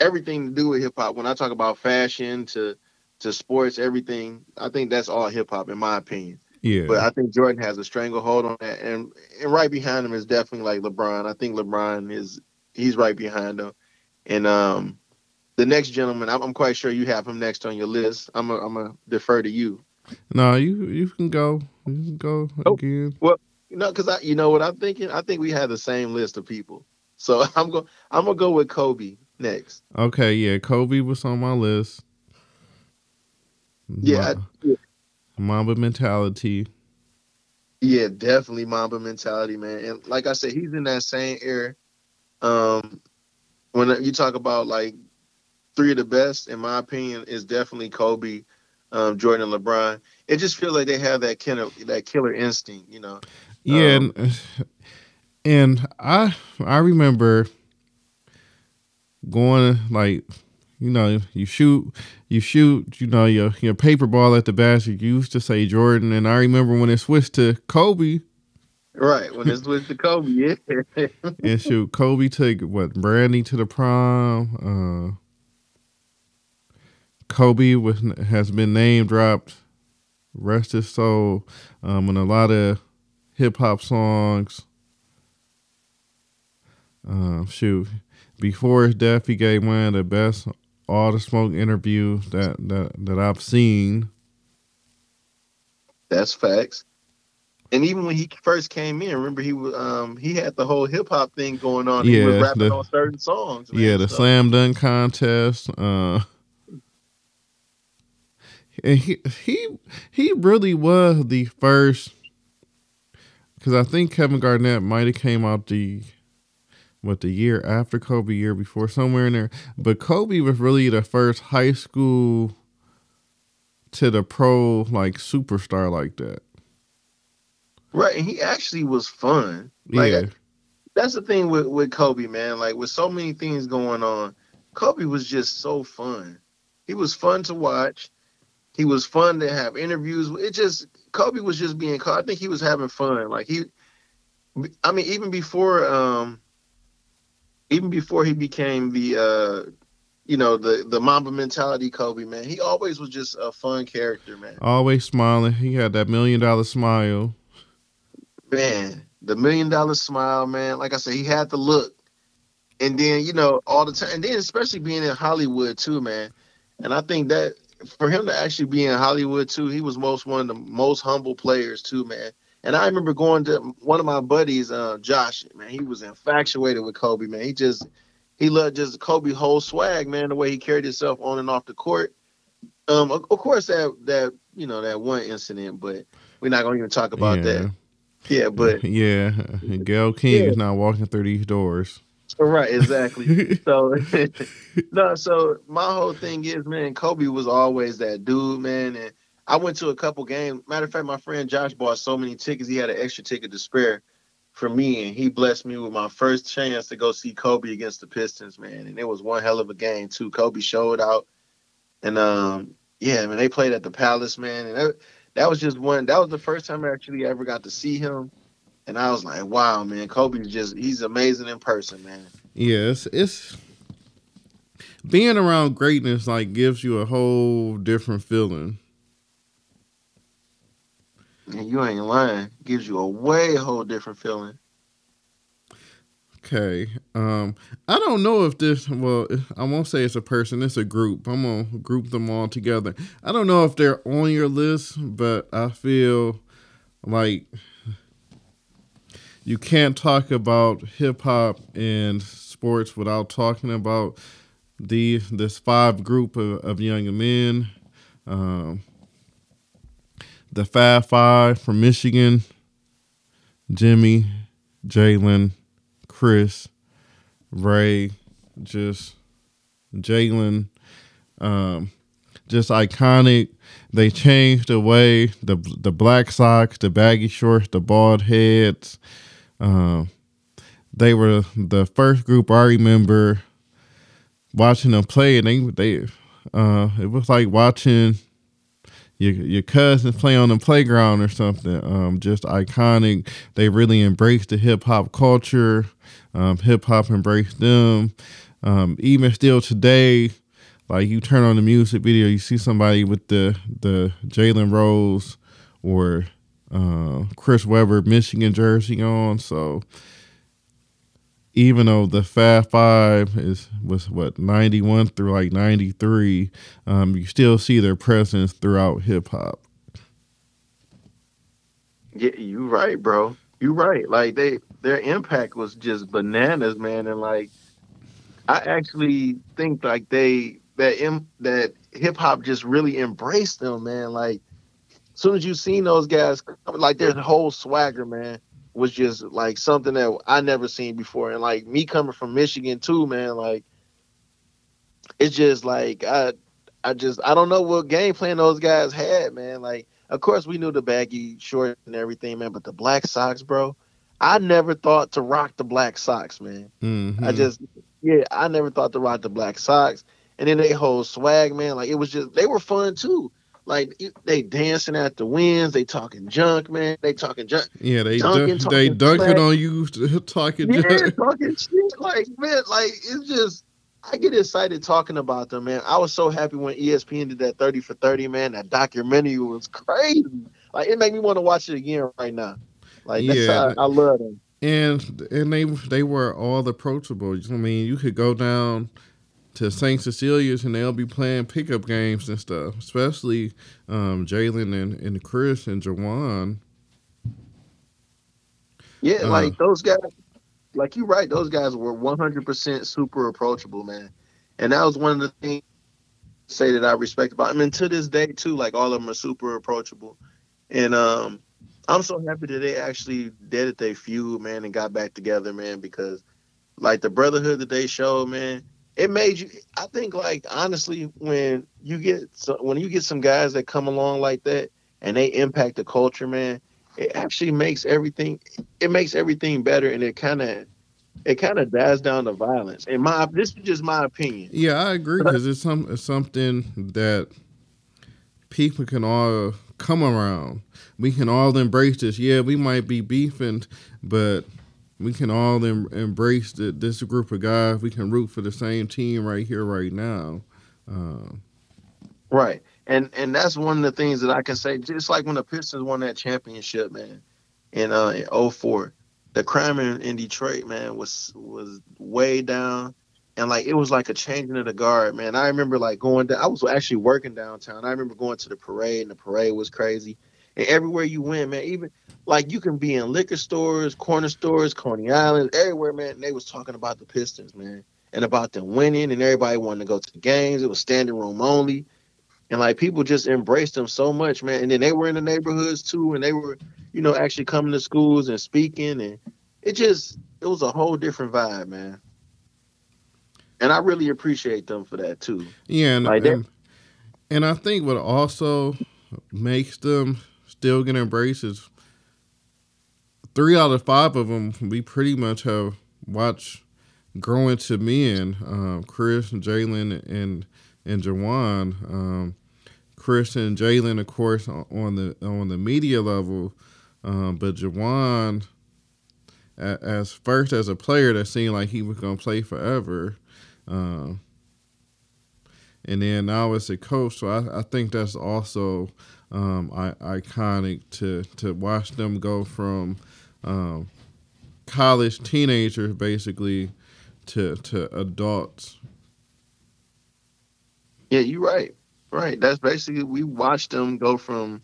everything to do with hip hop. When I talk about fashion to to sports, everything, I think that's all hip hop in my opinion. Yeah. But I think Jordan has a stranglehold on that, and and right behind him is definitely like LeBron. I think LeBron is he's right behind him, and um, the next gentleman, I'm, I'm quite sure you have him next on your list. I'm a, I'm gonna defer to you. No, you you can go. You can go oh, again. Well, you know, because I, you know what I'm thinking. I think we have the same list of people. So [laughs] I'm going. I'm gonna go with Kobe next. Okay, yeah, Kobe was on my list. Yeah, I, yeah. Mamba mentality. Yeah, definitely Mamba mentality, man. And like I said, he's in that same era. Um, when you talk about like three of the best, in my opinion, is definitely Kobe, um, Jordan, and LeBron. It just feels like they have that killer, that killer instinct, you know. Yeah, um, and, and I I remember going like you know you shoot you shoot you know your your paper ball at the basket. You used to say Jordan, and I remember when it switched to Kobe. Right when it [laughs] switched to Kobe, yeah. and shoot, Kobe took what Brandy to the prom. Uh, Kobe was has been name dropped. Rest his soul. Um, and a lot of hip hop songs. Uh, shoot, before his death, he gave one of the best all the smoke interviews that that that I've seen. That's facts. And even when he first came in, remember he was um he had the whole hip hop thing going on. Yeah, he was rapping the, on certain songs. Man, yeah, the so. slam dunk contest. Uh, and he he he really was the first because I think Kevin Garnett might have came out the what the year after Kobe, year before, somewhere in there. But Kobe was really the first high school to the pro like superstar like that. Right, and he actually was fun. Like, yeah, that's the thing with with Kobe, man. Like with so many things going on, Kobe was just so fun. He was fun to watch. He was fun to have interviews. It just Kobe was just being. I think he was having fun. Like he, I mean, even before, um, even before he became the, uh, you know, the the Mamba mentality Kobe, man. He always was just a fun character, man. always smiling. He had that million dollar smile. Man, the million dollar smile, man. Like I said, he had the look. And then, you know, all the time, and then especially being in Hollywood too, man. And I think that for him to actually be in Hollywood too, he was most one of the most humble players too, man. And I remember going to one of my buddies, uh, Josh, man, he was infatuated with Kobe, man. He just he loved just Kobe whole swag, man, the way he carried himself on and off the court. Um, of, of course that that you know that one incident, but we're not gonna even talk about yeah. that. Yeah, but [laughs] yeah, Gayle King Yeah. is not walking through these doors. Right, exactly. [laughs] so [laughs] no, so my whole thing is, man, Kobe was always that dude, man. And I went to a couple games. Matter of fact, my friend Josh bought so many tickets, he had an extra ticket to spare for me, and he blessed me with my first chance to go see Kobe against the Pistons, man. And it was one hell of a game too. Kobe showed out, and um, yeah, man, they played at the Palace, man, and that, that was just one. That was the first time I actually ever got to see him. And I was like, wow, man, Kobe's just, he's amazing in person, man. Yes, it's being around greatness like gives you a whole different feeling. And you ain't lying. Gives you a way whole different feeling. Okay. Um I don't know if this well I won't say it's a person, it's a group. I'm gonna group them all together. I don't know if they're on your list, but I feel like you can't talk about hip hop and sports without talking about the this five group of, of young men. Um the Fab Five from Michigan, Jimmy, Jalen, Chris, Ray, just Jalen, um, just iconic. They changed the way the the black socks, the baggy shorts, the bald heads. Um, they were the first group I remember watching them play, and they they uh, it was like watching your your cousins play on the playground or something. Um, just iconic. They really embraced the hip hop culture. Um, hip hop embraced them. Um, even still today, like you turn on the music video, you see somebody with the the Jalen Rose or uh, Chris Webber Michigan jersey on. So even though the Fab Five is was what ninety one through like ninety three, um, you still see their presence throughout hip hop. Yeah, you right, bro. You right. Like they their impact was just bananas, man. And like I actually think like they that im, that hip hop just really embraced them, man. Like soon as you seen those guys, like their whole swagger, man, was just like something that I never seen before. And like me coming from Michigan too, man, like it's just like I I just I don't know what game plan those guys had, man. Like of course we knew the baggy short and everything, man, but the black socks, bro. I never thought to rock the black socks, man. Mhm. I just yeah, I never thought to rock the black socks. And then they whole swag, man, like it was just they were fun too. Like they dancing at the winds, they talking junk, man. They talking junk. yeah, they Dunking, dunk, they dunking on you [laughs] talking. Yeah, junk. talking shit. Like, man, like it's just I get excited talking about them, man. I was so happy when ESPN did that 30 for 30, man. That documentary was crazy. Like it made me want to watch it again right now. Like that's Yeah. how I love them. and and they they were all approachable. I mean, you could go down to St. Cecilia's and they'll be playing pickup games and stuff. Especially um, Jalen and, and Chris and Juwan. Yeah, Uh. like those guys, like you're right. Those guys were 100% super approachable, man. And that was one of the things I say that I respect about. I mean, to this day too, like all of them are super approachable. And um, I'm so happy that they actually did it. They feud, man, and got back together, man. Because like the brotherhood that they showed, man, it made you. I think like honestly, when you get so, when you get some guys that come along like that and they impact the culture, man, it actually makes everything. It makes everything better, and it kind of it kind of dies down the violence. In my this is just my opinion. Yeah, I agree because it's some it's something that people can all come around. We can all embrace this. Yeah, we might be beefing, but we can all em- embrace the, this group of guys. We can root for the same team right here, right now. Um, right, and and that's one of the things that I can say. Just like when the Pistons won that championship, man, in uh in 04, the crime in, in Detroit, man, was was way down. And like it was like a changing of the guard, man. I remember like going down. I was actually working downtown. I remember going to the parade, and the parade was crazy. And everywhere you went, man, even like you can be in liquor stores, corner stores, Coney Island, everywhere, man. And they was talking about the Pistons, man, and about them winning, and everybody wanted to go to the games. It was standing room only, and like people just embraced them so much, man. And then they were in the neighborhoods too, and they were, you know, actually coming to schools and speaking, and it just it was a whole different vibe, man. And I really appreciate them for that too. Yeah, and like and, and I think what also makes them still get embraced is three out of five of them we pretty much have watched grow into men. Um, Chris, Jalen, and and Juwan. Um, Chris and Jalen, of course, on the on the media level, um, but Juwan, as first as a player, that seemed like he was gonna play forever. Um, and then now as a coach, so I, I think that's also um, I, iconic to to watch them go from um, college teenagers basically to to adults. Yeah, you're right. Right. That's basically we watched them go from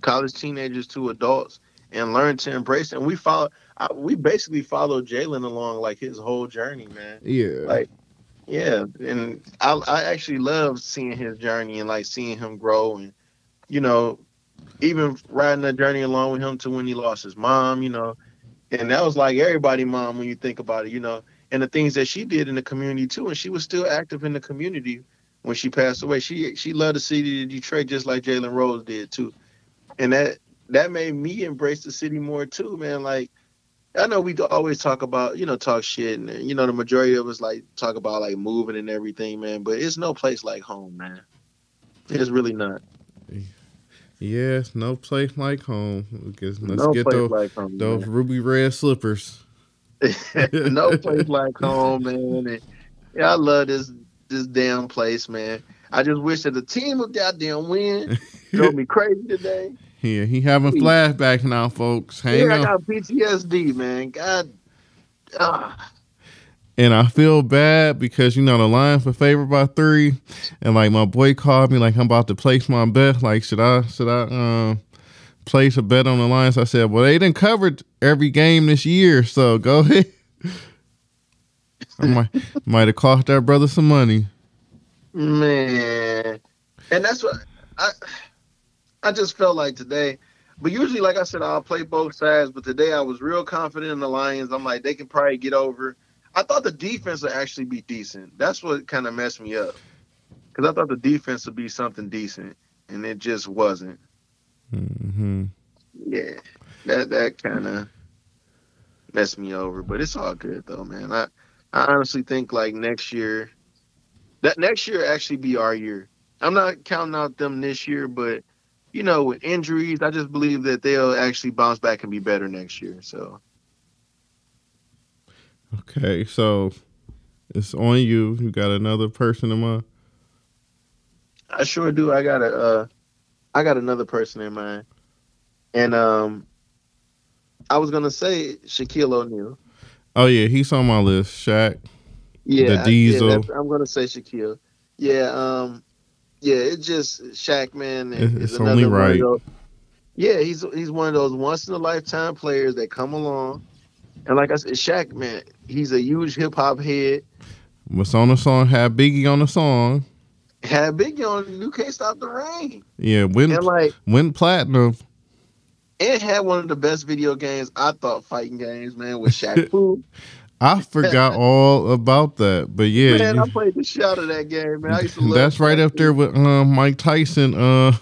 college teenagers to adults and learn to embrace. It. And we follow. we basically followed Jalen along like his whole journey, man. Yeah. Like yeah, and I I actually love seeing his journey and like seeing him grow and you know even riding that journey along with him to when he lost his mom, you know, and that was like everybody mom when you think about it, you know, and the things that she did in the community too, and she was still active in the community when she passed away. She she loved the city of Detroit just like Jalen Rose did too, and that that made me embrace the city more too, man. Like I know we always talk about, you know, talk shit, and you know, the majority of us like talk about like moving and everything, man. But it's no place like home, man. It's really not. Yes, no place like home. Let's no get those, like home, those ruby red slippers. [laughs] no place like home, man. And, yeah, I love this this damn place, man. I just wish that the team would goddamn win. Drove me crazy today. [laughs] Yeah, he having flashbacks now, folks. Hang yeah, on. I got PTSD, man. God. Ah. And I feel bad because you know the Lions were favored by three, and like my boy called me like I'm about to place my bet. Like should I should I um place a bet on the Lions? I said, well they didn't cover every game this year, so go [laughs] ahead. I might might have cost that brother some money. Man, and that's what I I just felt like today. But usually, like I said, I'll play both sides. But today, I was real confident in the Lions. I'm like, they can probably get over I thought the defense would actually be decent. That's what kind of messed me up. Because I thought the defense would be something decent, and it just wasn't. Mm-hmm. Yeah, that that kind of messed me over. But it's all good though, man. I I honestly think like next year, that next year actually be our year. I'm not counting out them this year, but you know, with injuries, I just believe that they'll actually bounce back and be better next year. So Okay, so it's on you. You got another person in mind? I sure do. I got a, uh, I got another person in mind, and um, I was gonna say Shaquille O'Neal. Oh yeah, he's on my list. Shaq. Yeah, the Diesel. Yeah, I'm gonna say Shaquille. Yeah, um, yeah. It's just Shaq, man. It's only right. Those, yeah, he's he's one of those once in a lifetime players that come along and like I said, Shaq, man, he's a huge hip hop head. What's on the song? Had Biggie on the song. Had Biggie on You Can't Stop the Reign. Yeah, went and like went platinum. It had one of the best video games I thought fighting games, man, with Shaq [laughs] Fu. I forgot [laughs] all about that, but yeah, man, you, I played the shit out of that game, man. I used to love that's right up there with uh, Mike Tyson, uh,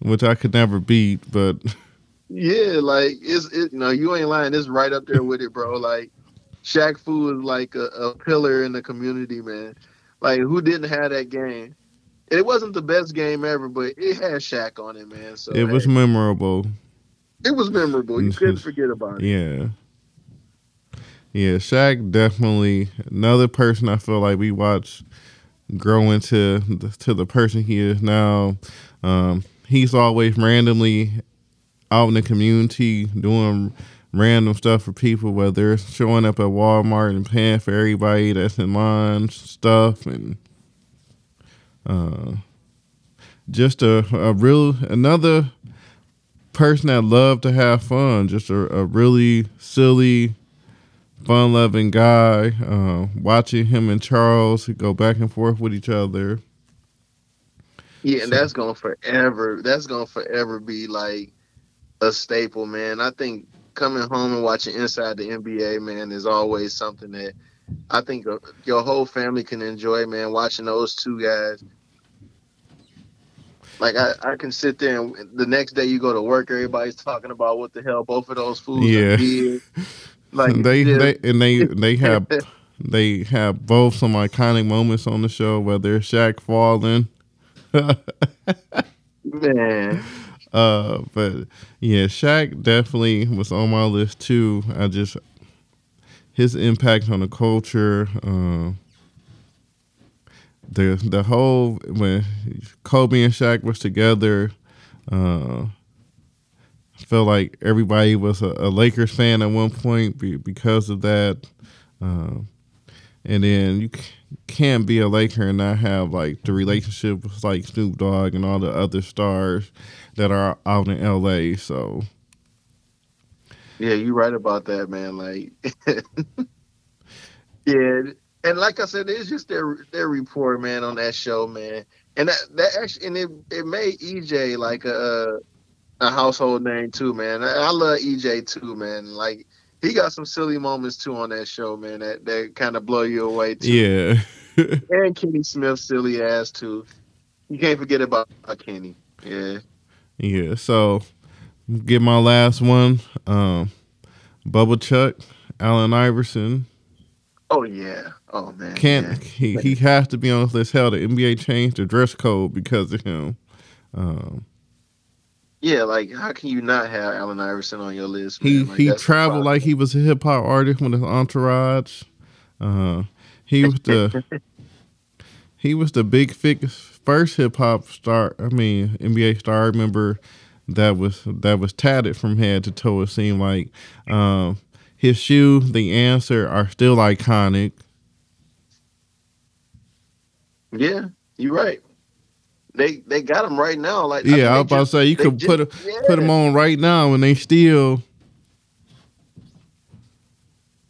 which I could never beat. But [laughs] Yeah, like it's it. No, you ain't lying. It's right up there with it, bro. Like Shaq Fu is like a, a pillar in the community, man. Like who didn't have that game? It wasn't the best game ever, but it had Shaq on it, man. So it was hey, memorable. it was memorable. You couldn't forget about it. Yeah. Yeah, Shaq definitely another person I feel like we watch grow into the, to the person he is now. Um, he's always randomly out in the community doing random stuff for people, whether it's showing up at Walmart and paying for everybody that's in line stuff and uh, just a, a real another person that loved to have fun, just a, a really silly, fun loving guy. Uh, watching him and Charles go back and forth with each other. Yeah, and that's gonna forever. That's gonna forever be like a staple, man. I think coming home and watching Inside the NBA, man, is always something that I think uh, your whole family can enjoy, man. Watching those two guys. Like I, I can sit there and the next day you go to work, everybody's talking about what the hell both of those fools Yeah. did. [laughs] Like they, they and they they have [laughs] they have both some iconic moments on the show, whether it's Shaq falling. [laughs] man. Uh, but yeah, Shaq definitely was on my list too. I just his impact on the culture, uh, the the whole when Kobe and Shaq was together, uh, felt like everybody was a, a Lakers fan at one point be, because of that. Uh, and then you can't be a Laker and not have like the relationship with like Snoop Dogg and all the other stars that are out in LA. So Yeah, you're right about that, man. Like, [laughs] yeah, and like I said, it's just their their report, man, on that show, man. And that that actually, and it it made EJ like a a household name too, man. I, I love EJ too, man. Like he got some silly moments too on that show, man. That that kind of blow you away too. yeah, [laughs] And Kenny Smith, silly ass too. You can't forget about Kenny. Yeah. yeah. So get my last one. Um, Bubba Chuck, Allen Iverson. Oh yeah. Oh man. Can't he? He has to be on this list. Hell, the NBA changed the dress code because of him. Um, Yeah, like how can you not have Allen Iverson on your list? he Like, he traveled like he was a hip hop artist with his entourage. Uh, he was the [laughs] he was the big first hip hop star. I mean NBA star. I remember that was that was tatted from head to toe. It seemed like um, his shoe, the answer, are still iconic. Yeah, you're right. They they got them right now. Like I Yeah, I they was about just- to say you could just- put a, yeah, put them on right now, and they still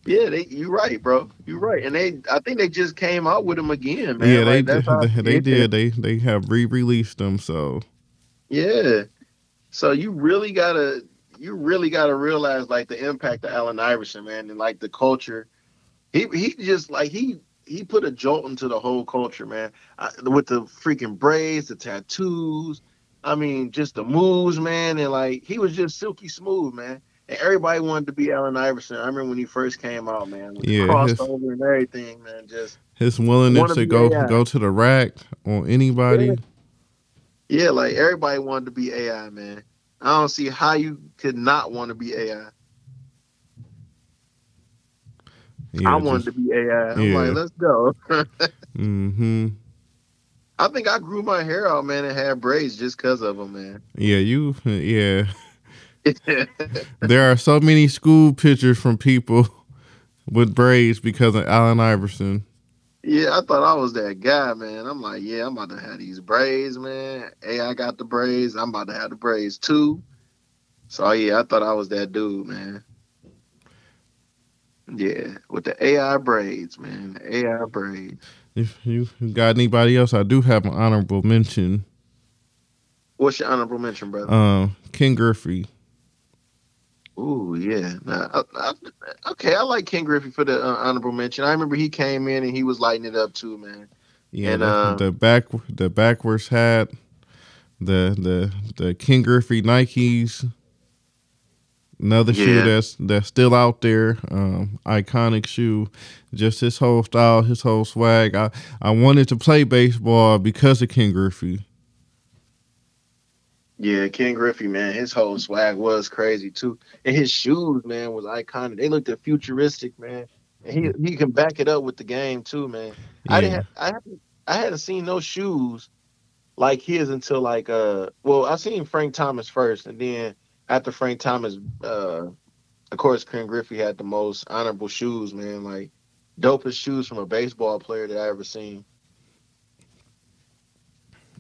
Yeah, they you right, bro. You're right. And they I think they just came out with them again, man. yeah they Like, did, they, they did they they have re released them. So Yeah. So you really gotta you really gotta realize like the impact of Allen Iverson, man, and like the culture. He he just like he he put a jolt into the whole culture, man. I, with the freaking braids, the tattoos. I mean, just the moves, man, and like he was just silky smooth, man. And everybody wanted to be Allen Iverson. I remember when he first came out, man, with Yeah, crossover and everything, man. Just his willingness to go AI. go to the rack on anybody. Yeah. Yeah, like everybody wanted to be AI, man. I don't see how you could not want to be AI. Yeah, I wanted to be AI. I'm yeah. like, let's go. [laughs] Mm-hmm. I think I grew my hair out, man, and had braids just because of them, man. Yeah, you. [laughs] Yeah, [laughs] there are so many school pictures from people with braids because of Allen Iverson. yeah, I thought I was that guy, man. I'm like, yeah, I'm about to have these braids, man. Hey, I got the braids. I'm about to have the braids too. So yeah, I thought I was that dude, man. Yeah, with the AI braids, man. The AI braids. If you got anybody else, I do have an honorable mention. What's your honorable mention, brother? Um, Ken Griffey. Ooh, yeah. Nah, I, I, okay, I like Ken Griffey for the uh, honorable mention. I remember he came in and he was lighting it up too, man. Yeah, and, the, uh, the back the backwards hat, the the the Ken Griffey Nikes. Another yeah. shoe that's that's still out there, um, iconic shoe. Just his whole style, his whole swag. I I wanted to play baseball because of Ken Griffey. Yeah, Ken Griffey, man, his whole swag was crazy too, and his shoes, man, was iconic. They looked futuristic, man. And he he can back it up with the game too, man. Yeah. I didn't, I hadn't, I hadn't seen no shoes like his until like uh, well, I seen Frank Thomas first, and then after Frank Thomas, uh, of course, Ken Griffey had the most honorable shoes, man. Like dopest shoes from a baseball player that I ever seen.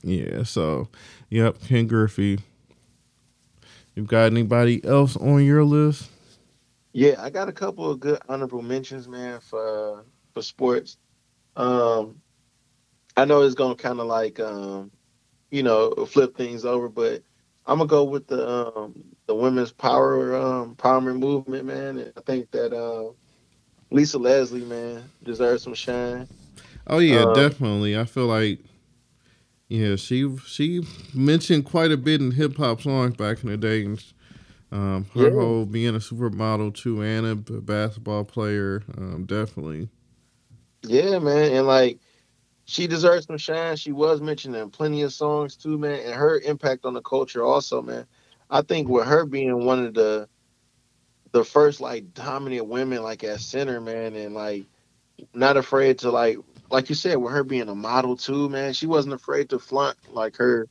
Yeah, so yep, Ken Griffey. You got anybody else on your list? Yeah, I got a couple of good honorable mentions, man, for for sports. Um I know it's gonna kinda like um, you know, flip things over, but I'm gonna go with the um the women's power um empowerment movement, man. And I think that uh, Lisa Leslie, man, deserves some shine. Oh yeah, um, definitely. I feel like yeah, she she mentioned quite a bit in hip hop songs back in the day. And, um, her yeah. whole being a supermodel too, and a basketball player, um, definitely. Yeah, man, and like she deserves some shine. She was mentioned in plenty of songs too, man, and her impact on the culture also, man. I think with her being one of the the first like dominant women like at center, man, and like not afraid to like like you said, with her being a model too, man, she wasn't afraid to flaunt like her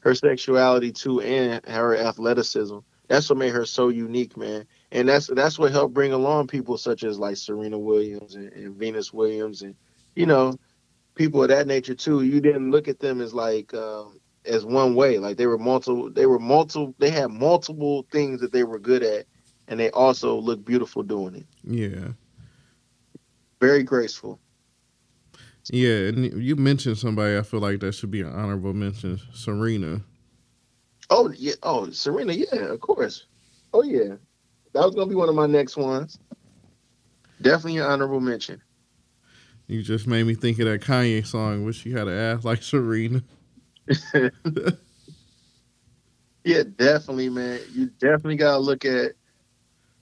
her sexuality too and her athleticism. That's what made her so unique, man. And that's that's what helped bring along people such as like Serena Williams and, and Venus Williams and you know people of that nature too. You didn't look at them as like um, as one way. Like they were multiple. They were multiple. They had multiple things that they were good at, and they also looked beautiful doing it. Yeah. Very graceful. Yeah, and you mentioned somebody. I feel like that should be an honorable mention. Serena. Oh yeah. Oh Serena. Yeah, of course. Oh yeah. That was gonna be one of my next ones. Definitely an honorable mention. You just made me think of that Kanye song, which she had to ask like Serena. [laughs] [laughs] yeah, definitely, man. You definitely gotta look at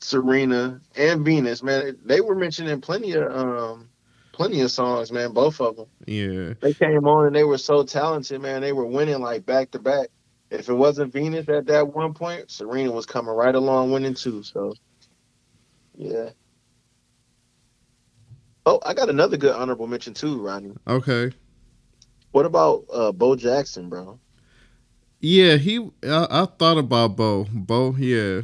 Serena and Venus, man. They were mentioning plenty of um plenty of songs, man. Both of them. Yeah. They came on and they were so talented, man. They were winning like back to back. If it wasn't Venus at that one point, Serena was coming right along winning too. So, yeah. Oh, I got another good honorable mention too, Ronnie. Okay. What about uh, Bo Jackson, bro? Yeah, he. I, I thought about Bo. Bo, yeah.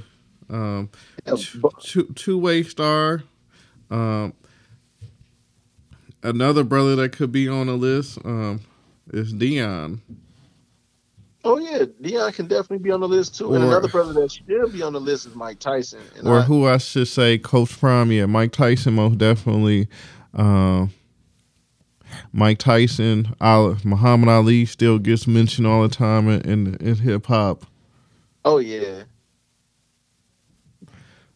Um, yeah, two two way star. Um, another brother that could be on the list um, is Deion. Oh yeah, Deion can definitely be on the list too. Or, and another brother that should be on the list is Mike Tyson. And or I, who I should say, Coach Prime. Yeah, Mike Tyson most definitely. Uh, Mike Tyson, Ali, Muhammad Ali still gets mentioned all the time in in, in hip hop. Oh yeah,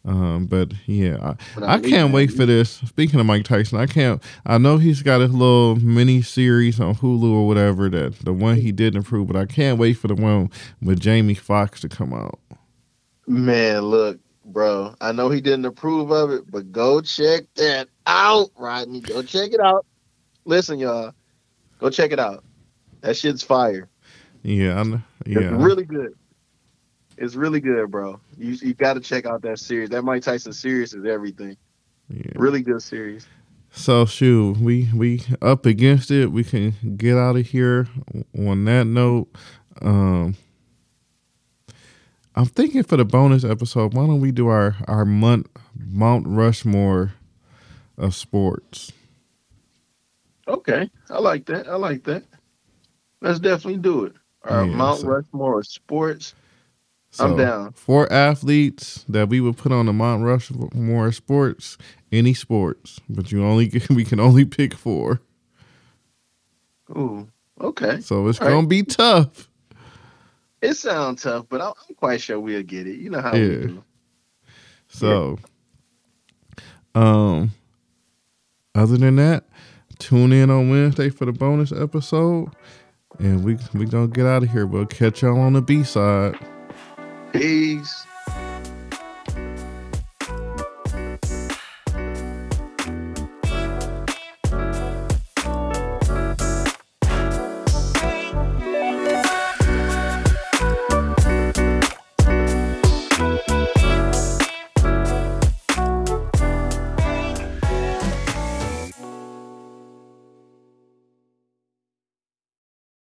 um, but yeah, I, I can't wait for this. Speaking of Mike Tyson, I can't. I know he's got his little mini series on Hulu or whatever that the one he didn't approve, but I can't wait for the one with Jamie Foxx to come out. Man, look, bro, I know he didn't approve of it, but go check that out, Rodney. Go check it out. Listen, y'all, go check it out. That shit's fire. Yeah, I'm, yeah, it's really good. It's really good, bro. You you got to check out that series. That Mike Tyson series is everything. Yeah. Really good series. So shoot, we we up against it. We can get out of here on that note. Um I'm thinking for the bonus episode, why don't we do our our month Mount Rushmore of sports? Okay, I like that. I like that. Let's definitely do it. Our yeah, Mount so. Rushmore of sports. So I'm down. Four athletes that we would put on the Mount Rushmore sports, any sports, but you only [laughs] we can only pick four. Ooh, okay. So it's All gonna be tough. It sounds tough, but I'm quite sure we'll get it. You know how yeah. we do. So, um, other than that, tune in on Wednesday for the bonus episode, and we we gonna get out of here. We'll catch y'all on the B side. Peace.